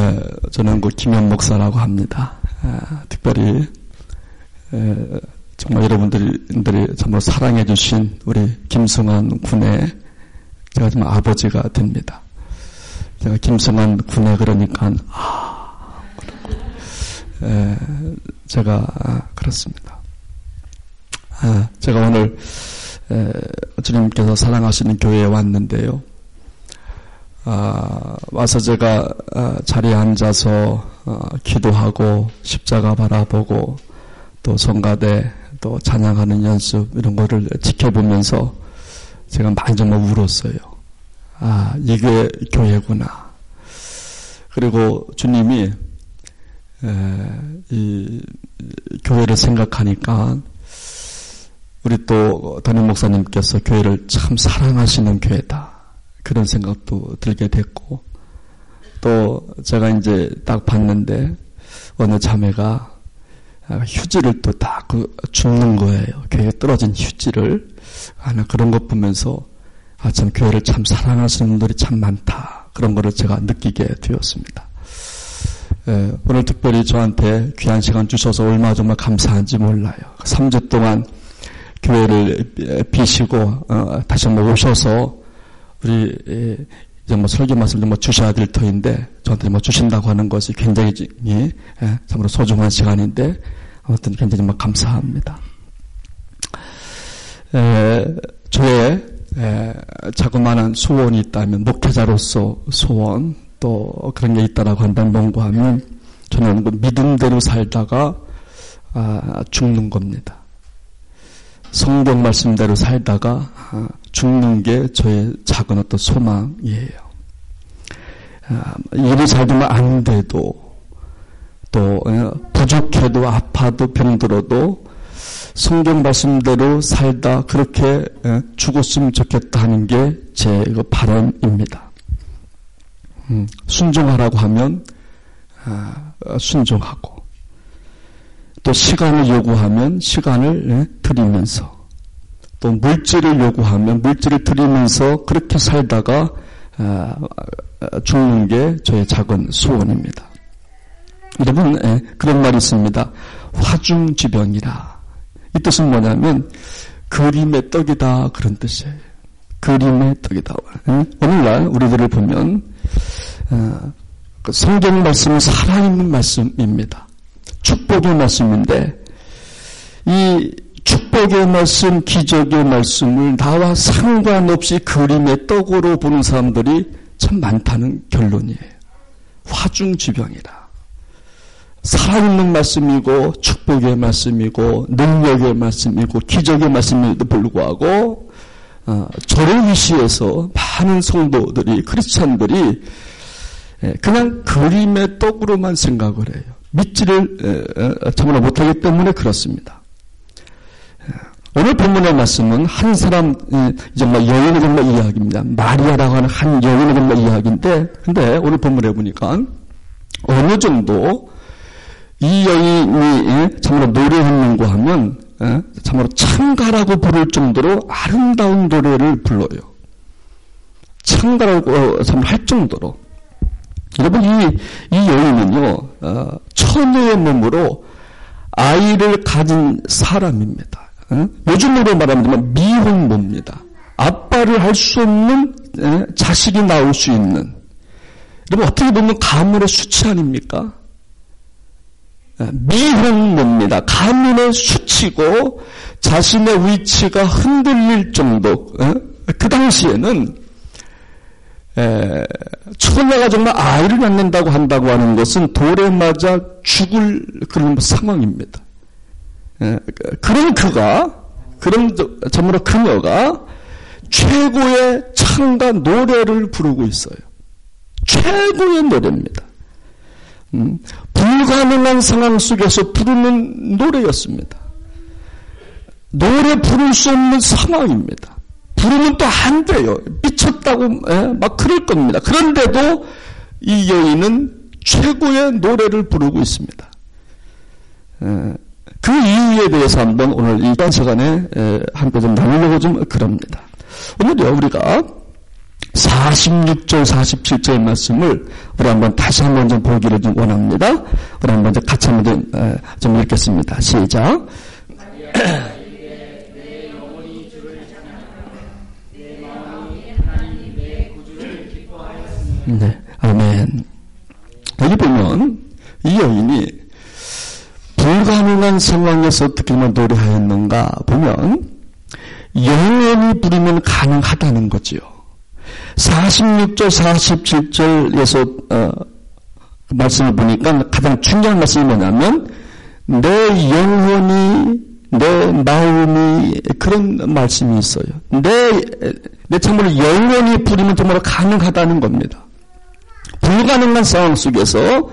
에, 저는 그 김현 목사라고 합니다. 아, 특별히 에, 정말 여러분들이 정말 사랑해 주신 우리 김승환 군의 제가 정 아버지가 됩니다. 제가 김승환 군에 그러니까 아 에, 제가 그렇습니다. 아, 제가 오늘 에, 주님께서 사랑하시는 교회에 왔는데요. 아, 와서 제가 아, 자리에 앉아서 어, 기도하고 십자가 바라보고 또 성가대 또 찬양하는 연습 이런 거를 지켜보면서 제가 많이 정말 울었어요. 아 이게 교회구나. 그리고 주님이 에, 이 교회를 생각하니까 우리 또 담임 목사님께서 교회를 참 사랑하시는 교회다. 그런 생각도 들게 됐고, 또 제가 이제 딱 봤는데, 어느 자매가 휴지를 또딱그 거예요. 교회에 떨어진 휴지를. 하는 그런 것 보면서, 아, 참, 교회를 참 사랑하시는 분들이 참 많다. 그런 거를 제가 느끼게 되었습니다. 예, 오늘 특별히 저한테 귀한 시간 주셔서 얼마나 정말 감사한지 몰라요. 3주 동안 교회를 비시고 어, 다시 한번 오셔서 우리 이제 뭐 설교 말씀 뭐 주셔야 될 터인데 저한테 뭐 주신다고 하는 것이 굉장히 예, 참으로 소중한 시간인데 아무튼 굉장히 뭐 감사합니다. 에, 저의 에, 자그마한 소원이 있다면 목회자로서 소원 또 그런 게 있다라고 한다면 뭔가 하면 저는 그 믿음대로 살다가 아, 죽는 겁니다. 성경 말씀대로 살다가 아, 죽는 게 저의 작은 어떤 소망이에요. 아, 일이 잘 되면 안 돼도 또 어, 부족해도 아파도 병들어도 성경 말씀대로 살다 그렇게 어, 죽었으면 좋겠다 하는 게 제 바람입니다. 음, 순종하라고 하면 아, 순종하고 또 시간을 요구하면 시간을 드리면서 또 물질을 요구하면 물질을 드리면서 그렇게 살다가 아, 죽는 게 저의 작은 소원입니다. 여러분 그런 말이 있습니다. 화중지병이라 이 뜻은 뭐냐면 그림의 떡이다 그런 뜻이에요. 그림의 떡이다. 오늘날 우리들을 보면 어, 그 성경 말씀은 살아있는 말씀입니다. 축복의 말씀인데 이 축복의 말씀, 기적의 말씀을 나와 상관없이 그림의 떡으로 보는 사람들이 참 많다는 결론이에요. 화중지병이라. 살아있는 말씀이고 축복의 말씀이고 능력의 말씀이고 기적의 말씀에도 불구하고 어, 저를 위시해서 많은 성도들이 크리스찬들이 그냥 그림의 떡으로만 생각을 해요. 믿지를 참으로 못하기 때문에 그렇습니다. 오늘 본문의 말씀은 한 사람 정말 여인의 정말 이야기입니다. 마리아라고 하는 한 여인의 정말 이야기인데, 근데 오늘 본문에 보니까 어느 정도 이 여인이 참으로 노래했는가 하면 참으로 창가라고 부를 정도로 아름다운 노래를 불러요. 창가라고 어, 참으로 할 정도로 여러분 이, 이 여인은요 어, 천의 몸으로 아이를 가진 사람입니다. 어? 요즘으로 말하면 미혼모입니다. 아빠를 할 수 없는 에? 자식이 나올 수 있는 여러분 어떻게 보면 가문의 수치 아닙니까? 미혼모입니다. 가문의 수치고 자신의 위치가 흔들릴 정도. 그 당시에는 처녀가 정말 아이를 낳는다고 한다고 하는 것은 돌에 맞아 죽을 그런 상황입니다. 그런 그가 그런 참으로 그녀가 최고의 창가 노래를 부르고 있어요. 최고의 노래입니다. 음, 불가능한 상황 속에서 부르는 노래였습니다. 노래 부를 수 없는 상황입니다. 부르면 또 안 돼요. 미쳤다고 예? 막 그럴 겁니다. 그런데도 이 여인은 최고의 노래를 부르고 있습니다. 예, 그 이유에 대해서 한번 오늘 이번 시간에 예, 함께 좀 나누려고 좀 그럽니다. 오늘요 우리가 46절, 47절 말씀을 우리 한번 다시 한번 좀 보기를 좀 원합니다. 우리 한번 같이 한번 좀 읽겠습니다. 시작. 네, 아멘. 여기 보면 이 여인이 불가능한 상황에서 어떻게 노래하였는가 보면 영원히 부리면 가능하다는 거지요. 46절, 47절에서 어, 말씀을 보니까 가장 중요한 말씀이 뭐냐면 내 영혼이 내 마음이 그런 말씀이 있어요. 내, 내 참으로 영혼이 부리면 정말 가능하다는 겁니다. 불가능한 상황 속에서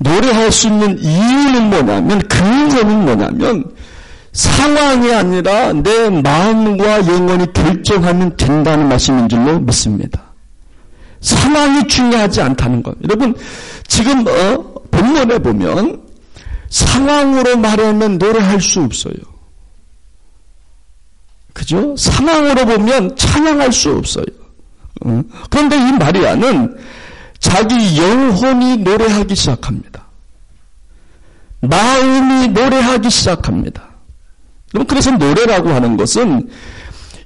노래할 수 있는 이유는 뭐냐면 근거는 뭐냐면 상황이 아니라 내 마음과 영혼이 결정하면 된다는 말씀인 줄로 믿습니다. 상황이 중요하지 않다는 것. 여러분 지금 어, 본문에 보면 상황으로 말하면 노래할 수 없어요. 그죠? 상황으로 보면 찬양할 수 없어요. 어? 그런데 이 마리아는 자기 영혼이 노래하기 시작합니다. 마음이 노래하기 시작합니다. 그래서 노래라고 하는 것은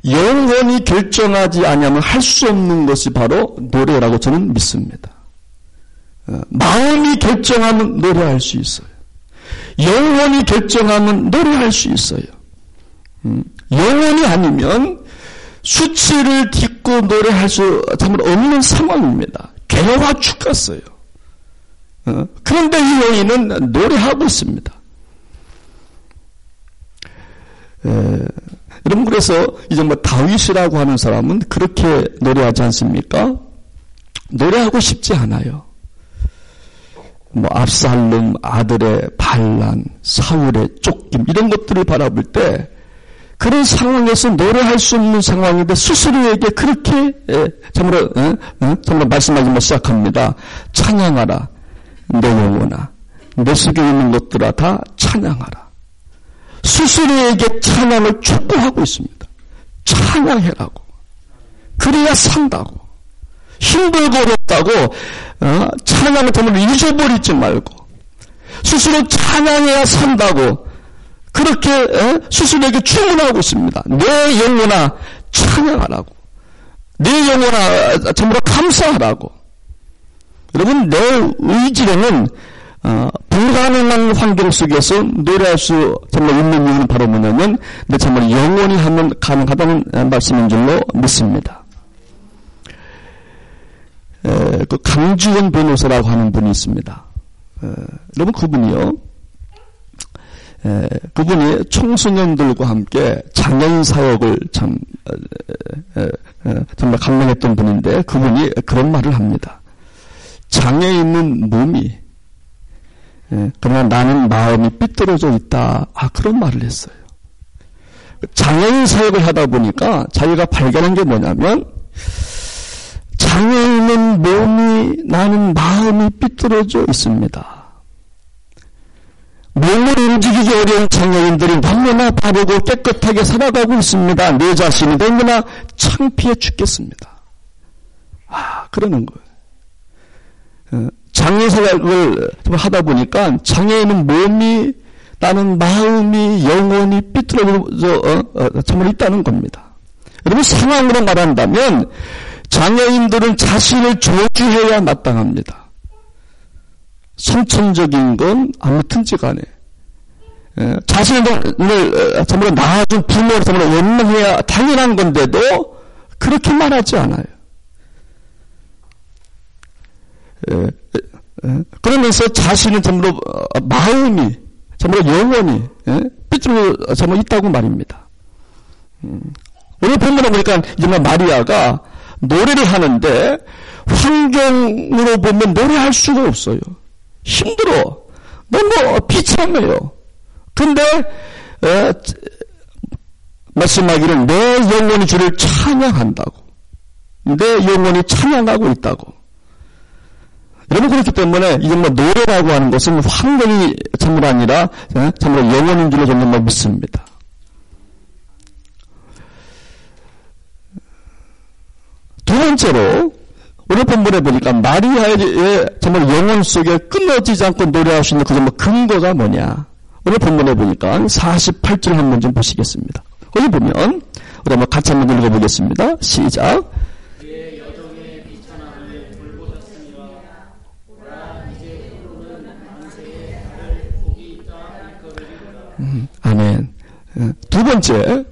영혼이 결정하지 않으면 할 수 없는 것이 바로 노래라고 저는 믿습니다. 어, 마음이 결정하면 노래할 수 있어요. 영혼이 결정하면 노래할 수 있어요. 음, 영혼이 아니면 수치를 딛고 노래할 수 정말 없는 상황입니다. 개화 죽겠어요. 어? 그런데 이 여인은 노래하고 있습니다. 에, 여러분 그래서 이제 뭐 다윗이라고 하는 사람은 그렇게 노래하지 않습니까? 노래하고 싶지 않아요. 뭐 압살롬 아들의 반란, 사울의 쫓김 이런 것들을 바라볼 때 그런 상황에서 노래할 수 없는 상황인데 스스로에게 그렇게 예, 참으로 예, 예, 참으로 말씀하기 시작합니다. 찬양하라 내 영혼아 내 속에 있는 것들아 다 찬양하라. 스스로에게 찬양을 촉구하고 있습니다. 찬양해라고. 그래야 산다고. 힘들고 어렵다고 어, 찬양을 정말 잊어버리지 말고 스스로 찬양해야 산다고 그렇게 어? 스스로에게 주문하고 있습니다. 내 영혼아 찬양하라고. 내 영혼아 다 감사하라고. 여러분 내 의지로는 어, 불가능한 환경 속에서 노래할 수 정말 있는 이유는 바로 뭐냐면 내 정말 영원히 하면 가능하다는 말씀인 줄로 믿습니다. 에, 그 강주원 변호사라고 하는 분이 있습니다. 에, 여러분 그분이요. 에, 그분이 청소년들과 함께 장애인 사역을 참 에, 정말 감명했던 분인데 그분이 그런 말을 합니다. 장애인은 몸이 그러나 나는 마음이 삐뚤어져 있다. 아 그런 말을 했어요. 장애인 사역을 하다 보니까 자기가 발견한 게 뭐냐면 장애인은 몸이 나는 마음이 삐뚤어져 있습니다. 몸을 움직이기 어려운 장애인들이 너무나 바르고 깨끗하게 살아가고 있습니다. 내 자신이 너무나 창피해 죽겠습니다. 아, 그러는 거예요. 어, 장애 생활을 하다 보니까 장애인은 몸이 나는 마음이 영혼이 삐뚤어져 어, 어, 정말 있다는 겁니다. 여러분 상황으로 말한다면 장애인들은 자신을 저주해야 마땅합니다. 선천적인 건 아무튼지 간에 예, 자신을 정말 낳아준 부모를 정말 원망해야 당연한 건데도 그렇게 말하지 않아요. 예, 예, 그러면서 자신은 정말 어, 마음이 정말 영원히 삐뚤어 정말 있다고 말입니다. 음, 오늘 본문에 보니까 정말 마리아가 노래를 하는데 환경으로 보면 노래할 수가 없어요. 힘들어. 너무 비참해요. 근데 에, 말씀하기를 내 영혼이 주를 찬양한다고. 내 영혼이 찬양하고 있다고. 여러분 그렇기 때문에 이게 뭐 노래라고 하는 것은 환경이 참으로 아니라 참으로 영혼인 줄로 저는 뭐 믿습니다. 두 번째로 오늘 본문에 보니까 마리아의 정말 영혼 속에 끊어지지 않고 노래할 수 있는 그 정말 근거가 뭐냐? 오늘 본문에 보니까 48절 한번 좀 보시겠습니다. 거기 보면 우리 한번 같이 한번 읽어보겠습니다. 시작. 음, 아멘. 어, 두 번째,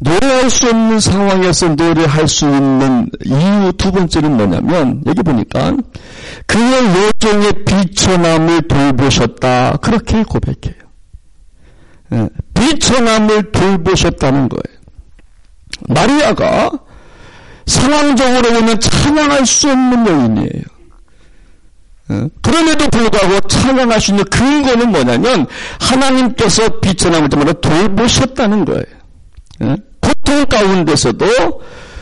노래할 수 없는 상황에서 노래할 수 있는 이유 두 번째는 뭐냐면 여기 보니까 그의 여종의 비천함을 돌보셨다 그렇게 고백해요. 예, 비천함을 돌보셨다는 거예요. 마리아가 상황적으로 보면 찬양할 수 없는 여인이에요. 예, 그럼에도 불구하고 찬양할 수 있는 근거는 뭐냐면 하나님께서 비천함을 돌보셨다는 거예요. 예? 고통 가운데서도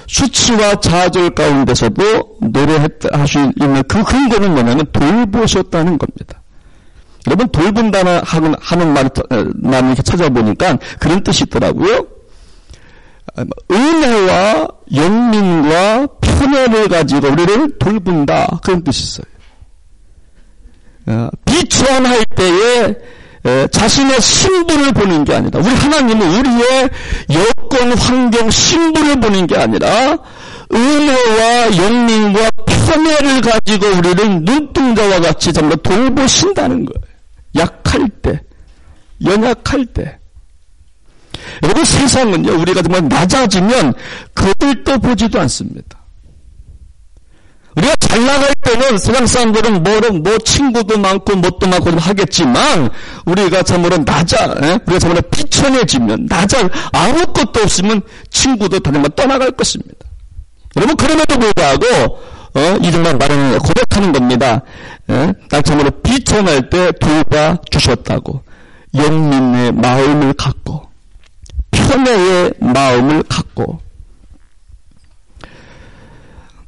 수치와 좌절 가운데서도 노래할 수 있는 그 근거는 뭐냐면 돌보셨다는 겁니다. 여러분 돌본다는 하는 말 나는 이렇게 찾아보니까 그런 뜻이 있더라고요. 은혜와 영민과 편애를 가지고 우리를 돌본다 그런 뜻이 있어요. 어, 비천할 때에 자신의 신분을 보는 게 아니라 우리 하나님은 우리의 여건 환경 신분을 보는 게 아니라 은혜와 영민과 편애를 가지고 우리를 눈동자와 같이 정말 돌보신다는 거예요. 약할 때, 연약할 때. 여러분 세상은요 우리가 정말 낮아지면 또 보지도 않습니다. 우리가 잘 나갈 때는 세상 사람들은 뭐로 뭐 친구도 많고 뭣도 많고 하겠지만 우리가 참으로 낮아 에? 우리가 참으로 비천해지면 낮아 아무것도 없으면 친구도 다들 떠나갈 것입니다. 여러분 그럼에도 불구하고 어, 이정말 말하는 고백하는 겁니다. 에? 날 참으로 비천할 때 돌봐 주셨다고 영민의 마음을 갖고 편애의 마음을 갖고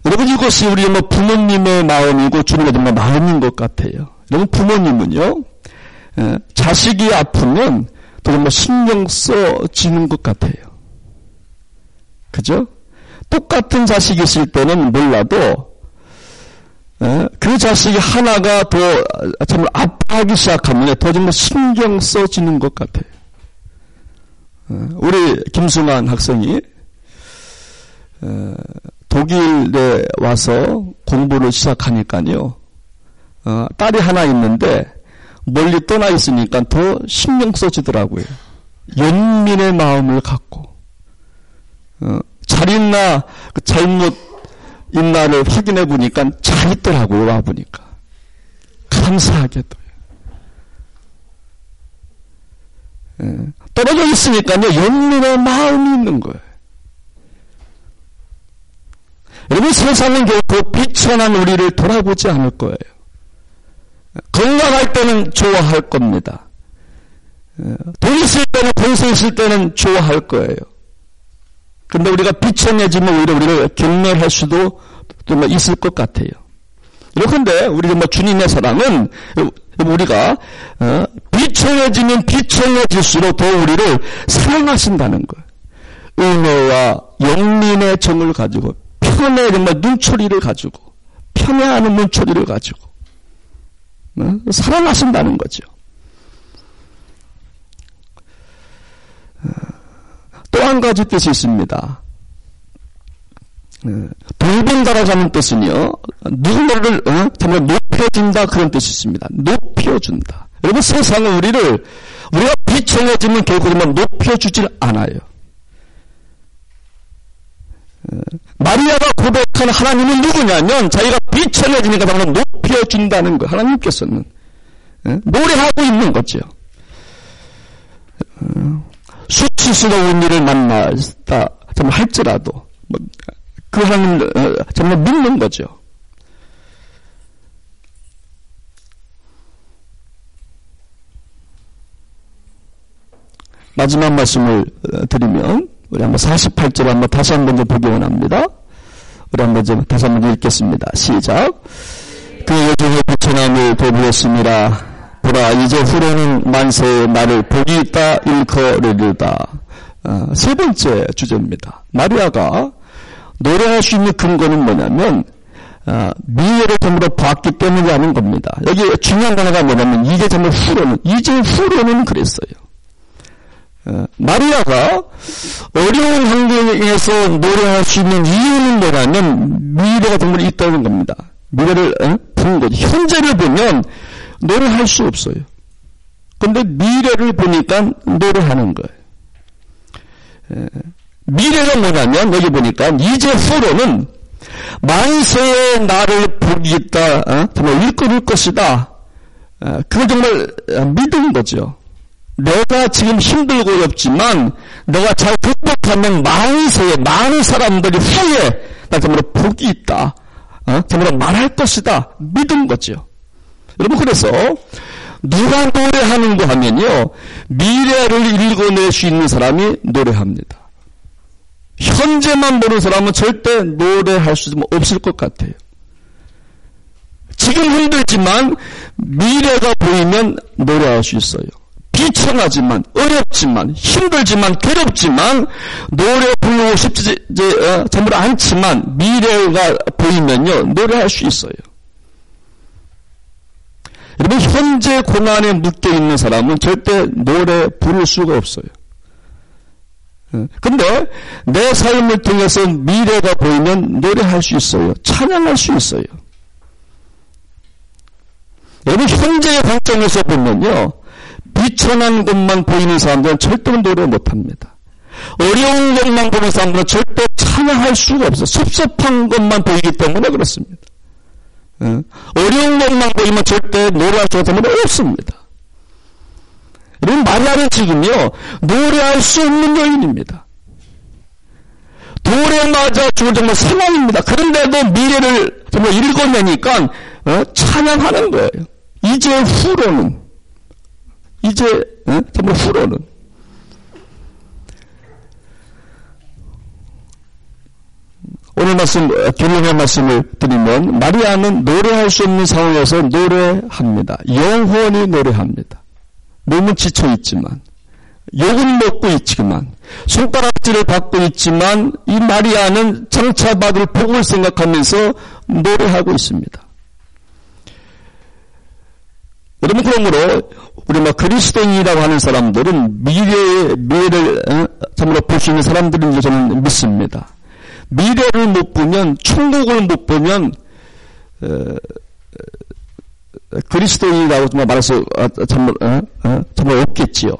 여러분 이것이 우리 뭐 부모님의 마음이고 주님의 마음인 것 같아요. 여러분 부모님은요 에, 자식이 아프면 정말 신경 써지는 것 같아요. 그죠? 똑같은 자식이 있을 때는 몰라도 에, 그 자식이 하나가 더 정말 아파하기 시작하면 더 정말 신경 써지는 것 같아요. 에, 우리 김승환 학생이 독일에 와서 공부를 시작하니까요. 어, 딸이 하나 있는데 멀리 떠나 있으니까 더 신경 써지더라고요. 연민의 마음을 갖고 어, 잘 있나 그 잘못 있나를 확인해 보니까 잘 있더라고요. 와 보니까 감사하게도 예, 떨어져 있으니까요 연민의 마음이 있는 거예요. 여러분 세상은 결코 비천한 우리를 돌아보지 않을 거예요. 건강할 때는 좋아할 겁니다. 돈 있을 때는 돈세 있을 때는 좋아할 거예요. 근데 우리가 비천해지면 오히려 우리를 경멸할 수도 좀 있을 것 같아요. 그런데 우리 뭐 주님의 사랑은 우리가 어, 비천해지면 비천해질수록 더 우리를 사랑하신다는 거예요. 은혜와 영민의 정을 가지고 정말 눈초리를 가지고 편애하는 눈초리를 가지고 어? 사랑하신다는 거죠. 어, 또한 가지 뜻이 있습니다. 어, 돌본다라고 하는 뜻은요, 누군가를 어? 높여준다 그런 뜻이 있습니다. 높여준다. 여러분 세상은 우리를 우리가 비청해지면 결국 높여주질 않아요. 마리아가 고백한 하나님은 누구냐면 자기가 비천해지니까 방금 높여준다는 거 하나님께서는 예? 노래하고 있는 거죠. 어, 수치스러운 일을 만났다 정말 할지라도 뭐, 그 하나님 어, 정말 믿는 거죠. 마지막 말씀을 어, 드리면 우리 한번 48절 한번 다시 한번 보기 원합니다. 우리 한번 좀 다시 한번 읽겠습니다. 시작. 그 여종의 부처남을 도부었습니다. 보라 이제 후로는 만세의 나를 복이 있다 일커르르다. 어, 세 번째 주제입니다. 마리아가 노래할 수 있는 근거는 뭐냐면 아, 미래를 전부 봤기 때문이라는 겁니다. 여기 중요한 단어가 뭐냐면 이제 전부 후로는 이제 후로는 그랬어요. 어, 마리아가 어려운 환경에서 노래할 수 있는 이유는 뭐냐면 미래가 정말 있다는 겁니다. 미래를 어? 본 거죠. 현재를 보면 노래할 수 없어요. 근데 미래를 보니까 노래하는 거예요. 에, 미래가 뭐냐면 여기 보니까 이제 후로는 만세의 나를 보겠다. 어? 정말 일끌을 것이다. 어, 그걸 정말 믿은 거죠. 내가 지금 힘들고 어렵지만 내가 잘 극복하면 만세에 많은 사람들이 후에 나 정말 복이 있다. 어? 정말 말할 것이다. 믿은 거죠. 여러분 그래서 누가 노래하는 거 하면요. 미래를 읽어낼 수 있는 사람이 노래합니다. 현재만 보는 사람은 절대 노래할 수 없을 것 같아요. 지금 힘들지만 미래가 보이면 노래할 수 있어요. 비천하지만 어렵지만 힘들지만 괴롭지만 노래 부르고 싶지 어, 전부 않지만 미래가 보이면요 노래할 수 있어요. 여러분 현재 고난에 묶여 있는 사람은 절대 노래 부를 수가 없어요. 근데 내 삶을 통해서 미래가 보이면 노래할 수 있어요. 찬양할 수 있어요. 여러분 현재의 관점에서 보면요. 비천한 것만 보이는 사람들은 절대로 노래 못합니다. 어려운 것만 보는 사람들은 절대 찬양할 수가 없어요. 섭섭한 것만 보이기 때문에 그렇습니다. 어려운 것만 보이면 절대 노래할 수가 없습니다. 여러분 마리아는 지금요 노래할 수 없는 여인입니다. 돌에 맞아 죽을 정말 상황입니다. 그런데도 미래를 정말 읽어내니까 어? 찬양하는 거예요. 이제 후로는 이제 어? 정말 후로는 오늘 말씀 결론의 말씀을 드리면 마리아는 노래할 수 없는 상황에서 노래합니다. 영원히 노래합니다. 너무 지쳐 있지만 욕은 먹고 있지만 손가락질을 받고 있지만 이 마리아는 장차 받을 복을 생각하면서 노래하고 있습니다. 여러분 그러므로 우리 막 그리스도인이라고 하는 사람들은 미래의 미래를 어? 참으로 볼 수 있는 사람들인 저는 믿습니다. 미래를 못 보면 천국을 못 보면 어, 그리스도인이라고 말해서 정말 어, 어, 정말 없겠지요.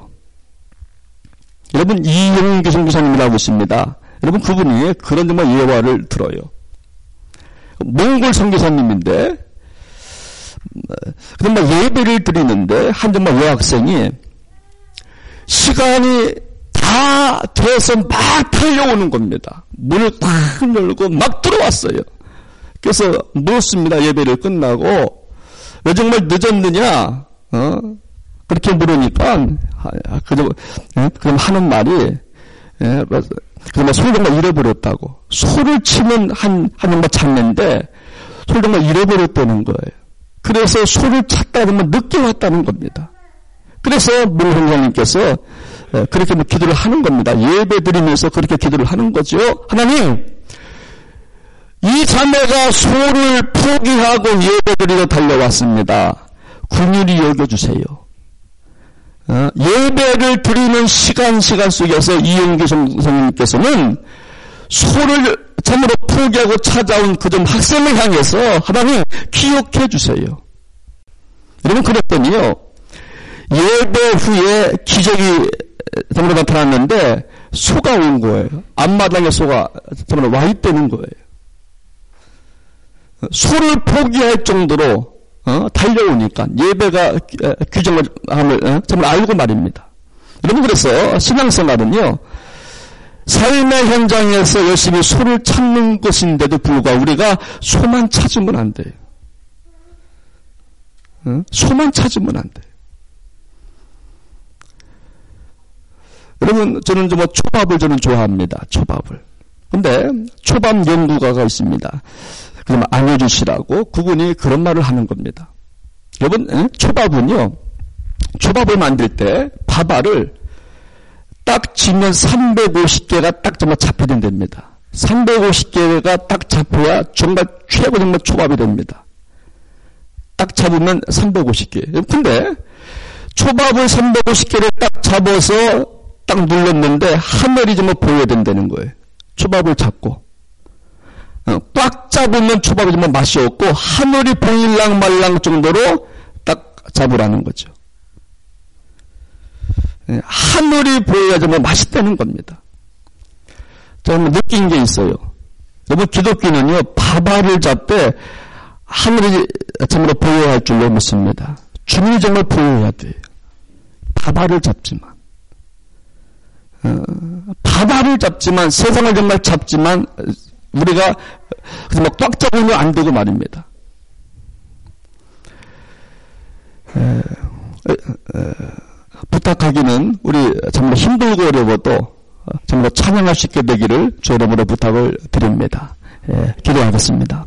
여러분 이영훈 교성교사님이라고 있습니다. 여러분 그분이 그런 정말 예화를 들어요. 몽골 선교사님인데 그럼 막 예배를 드리는데 한 정말 여학생이 시간이 다 돼서 막 달려오는 겁니다. 문을 딱 열고 막 들어왔어요. 그래서 물었습니다. 예배를 끝나고 왜 정말 늦었느냐? 어? 그렇게 물으니까 그저 그럼 하는 말이 예, 그러면 소를 정말 잃어버렸다고 소를 치는 한 한 정말 장면인데 소를 정말 잃어버렸다는 거예요. 그래서 소를 찾다 보면 늦게 왔다는 겁니다. 그래서 문홍장님께서 예, 그렇게 뭐 기도를 하는 겁니다. 예배 드리면서 그렇게 기도를 하는 거죠. 하나님, 이 자매가 소를 포기하고 예배 드리러 달려왔습니다. 궁휼히 여겨주세요. 어, 예배를 드리는 시간 시간 속에서 이용기 선생님께서는 소를 참으로 포기하고 찾아온 그점 학생을 향해서 하나님 기억해 주세요. 여러분 그랬더니요. 예배 후에 기적이 정말 나타났는데 소가 온 거예요. 앞마당에 소가 정말 와 있다는 거예요. 소를 포기할 정도로 어? 달려오니까 예배가 규정을 함을 어? 정말 알고 말입니다. 여러분 그래서 신앙생활은요 삶의 현장에서 열심히 소를 찾는 것인데도 불구하고 우리가 소만 찾으면 안 돼요. 어? 소만 찾으면 안 돼요. 여러분 저는 뭐 초밥을 저는 좋아합니다. 초밥을. 근데 초밥 연구가가 있습니다. 그럼 안효주씨라고 그분이 그런 말을 하는 겁니다. 여러분 에? 초밥은요. 초밥을 만들 때 밥알을 딱 지면 350개가 딱 정말 잡혀야 됩니다. 350개가 딱 잡혀야 정말 최고 정말 초밥이 됩니다. 딱 잡으면 350개. 근데 초밥을 350개를 딱 잡아서 딱 눌렀는데 하늘이 좀 보여야 된다는 거예요. 초밥을 잡고. 어, 꽉 잡으면 초밥이 좀 맛이 없고 하늘이 보일랑 말랑 정도로 딱 잡으라는 거죠. 예, 하늘이 보여야지만 맛있다는 겁니다. 저는 느낀 게 있어요. 너무 기독교는요, 바바를 잡되 하늘이 참으로 보여야 할 줄로 믿습니다. 주님이 정말 보여야 돼요. 바바를 잡지만. 어, 바바를 잡지만, 세상을 정말 잡지만, 우리가 꽉 잡으면 안 되고 말입니다. 에, 에, 에, 부탁하기는 우리 정말 힘들고 어려워도 정말 찬양할 수 있게 되기를 주 여러분의 부탁을 드립니다. 예, 기도하겠습니다.